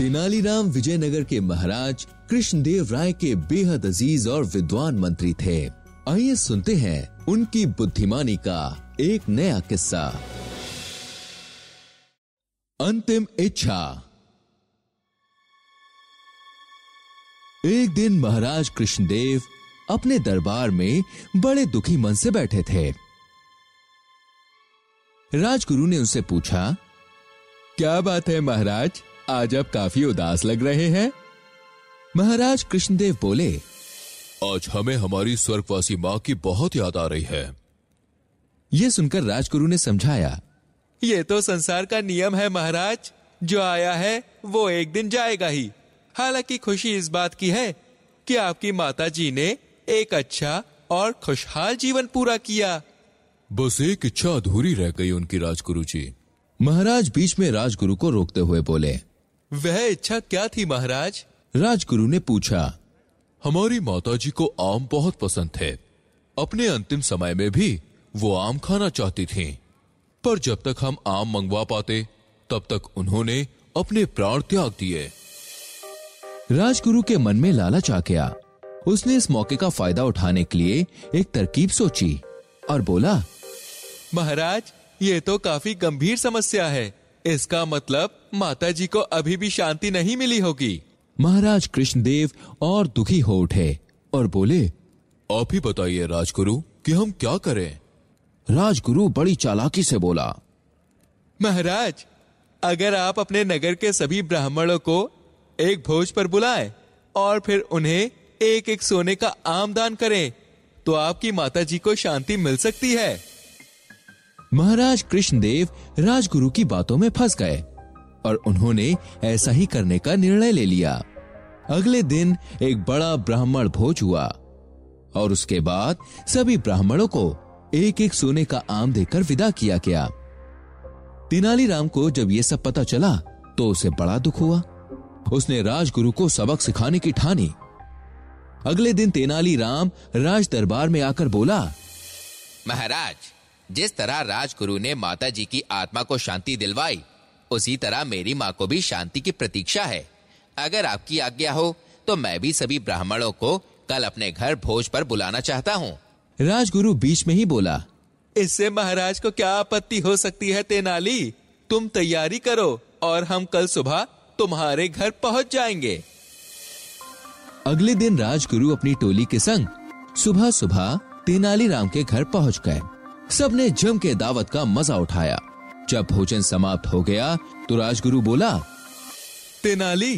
तेनालीराम विजयनगर के महाराज कृष्णदेव राय के बेहद अज़ीज़ और विद्वान मंत्री थे। आइए सुनते हैं उनकी बुद्धिमानी का एक नया किस्सा। अंतिम इच्छा। एक दिन महाराज कृष्णदेव अपने दरबार में बड़े दुखी मन से बैठे थे। राजगुरु ने उनसे पूछा, क्या बात है महाराज? आज आप काफ़ी उदास लग रहे हैं। महाराज कृष्णदेव बोले आज हमें हमारी स्वर्गवासी माँ की बहुत याद आ रही है। यह सुनकर राजगुरु ने समझाया ये तो संसार का नियम है महाराज जो आया है वो एक दिन जाएगा ही। हालाँकि खुशी इस बात की है कि आपकी माता जी ने एक अच्छा और खुशहाल जीवन पूरा किया। बस एक इच्छा अधूरी रह गई उनकी राजगुरु जी महाराज बीच में राजगुरु को रोकते हुए बोले वह इच्छा क्या थी महाराज? राजगुरु ने पूछा हमारी माताजी को आम बहुत पसंद थे। अपने अंतिम समय में भी वो आम खाना चाहती थीं। पर जब तक हम आम मंगवा पाते तब तक उन्होंने अपने प्राण त्याग दिए। राजगुरु के मन में लालच आ गया। उसने इस मौके का फ़ायदा उठाने के लिए एक तरकीब सोची और बोला महाराज ये तो काफ़ी गंभीर समस्या है। इसका मतलब माता जी को अभी भी शांति नहीं मिली होगी। महाराज कृष्णदेव और दुखी हो उठे और बोले आप ही बताइए राजगुरु कि हम क्या करें? राजगुरु बड़ी चालाकी से बोला महाराज अगर आप अपने नगर के सभी ब्राह्मणों को एक भोज पर बुलाएँ और फिर उन्हें एक एक सोने का आम दान करें तो आपकी माता जी को शांति मिल सकती है। महाराज कृष्णदेव राजगुरु की बातों में फंस गए और उन्होंने ऐसा ही करने का निर्णय ले लिया। अगले दिन एक बड़ा ब्राह्मण भोज हुआ और उसके बाद सभी ब्राह्मणों को एक एक सोने का आम देकर विदा किया गया। तेनालीराम को जब यह सब पता चला तो उसे बड़ा दुख हुआ। उसने राजगुरु को सबक सिखाने की ठानी। अगले दिन तेनालीराम राज दरबार में आकर बोला, महाराज जिस तरह राजगुरु ने माता जी की आत्मा को शांति दिलवाई उसी तरह मेरी माँ को भी शांति की प्रतीक्षा है। अगर आपकी आज्ञा हो तो मैं भी सभी ब्राह्मणों को कल अपने घर भोज पर बुलाना चाहता हूँ। राजगुरु बीच में ही बोला इससे महाराज को क्या आपत्ति हो सकती है तेनाली? तुम तैयारी करो और हम कल सुबह तुम्हारे घर पहुँच जाएँगे। अगले दिन राजगुरु अपनी टोली के संग सुबह सुबह तेनालीराम के घर पहुँच गए। सबने जम के दावत का मज़ा उठाया। जब भोजन समाप्त हो गया तो राजगुरु बोला, तेनाली,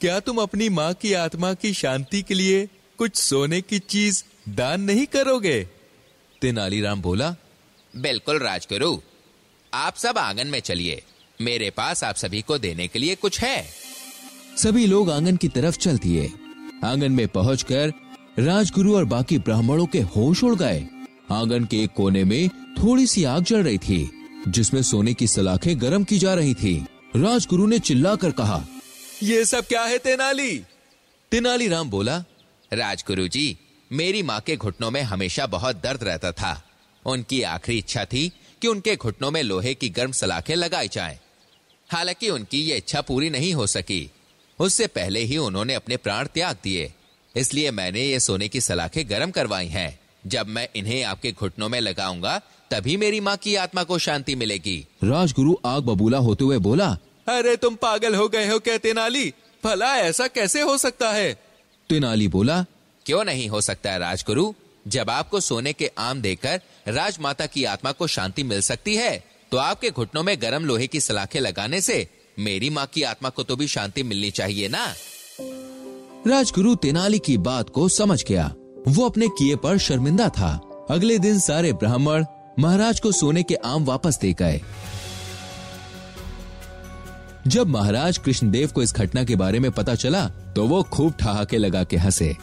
क्या तुम अपनी माँ की आत्मा की शांति के लिए कुछ सोने की चीज़ दान नहीं करोगे? तेनालीराम बोला, बिल्कुल राजगुरु, आप सब आँगन में चलिए। मेरे पास आप सभी को देने के लिए कुछ है। सभी लोग आँगन की तरफ़ चल दिए। आँगन में पहुंचकर राजगुरु और बाकी ब्राह्मणों के होश उड़ गए। आँगन के एक कोने में थोड़ी सी आग जल रही थी जिसमें सोने की सलाखें गर्म की जा रही थी। राजगुरु ने चिल्लाकर कहा ये सब क्या है तेनाली? तेनालीराम बोला राजगुरु जी मेरी माँ के घुटनों में हमेशा बहुत दर्द रहता था। उनकी आखिरी इच्छा थी कि उनके घुटनों में लोहे की गर्म सलाखें लगाई जाएँ। हालाँकि उनकी ये इच्छा पूरी नहीं हो सकी। उससे पहले ही उन्होंने अपने प्राण त्याग दिए। इसलिए मैंने ये सोने की सलाखें गर्म करवाई हैं। जब मैं इन्हें आपके घुटनों में लगाऊँगा तभी मेरी माँ की आत्मा को शांति मिलेगी। राजगुरु आग बबूला होते हुए बोला अरे तुम पागल हो गए हो क्या तेनाली? भला ऐसा कैसे हो सकता है? तेनाली बोला क्यों नहीं हो सकता है राजगुरु? जब आपको सोने के आम देकर राजमाता की आत्मा को शांति मिल सकती है तो आपके घुटनों में गर्म लोहे की सलाखें लगाने से मेरी माँ की आत्मा को तो भी शांति मिलनी चाहिए ना? राजगुरु तेनाली की बात को समझ गया। वो अपने किए पर शर्मिंदा था। अगले दिन सारे ब्राह्मण महाराज को सोने के आम वापस दे गए। जब महाराज कृष्णदेव को इस घटना के बारे में पता चला तो वो खूब ठहाके लगा के हंसे।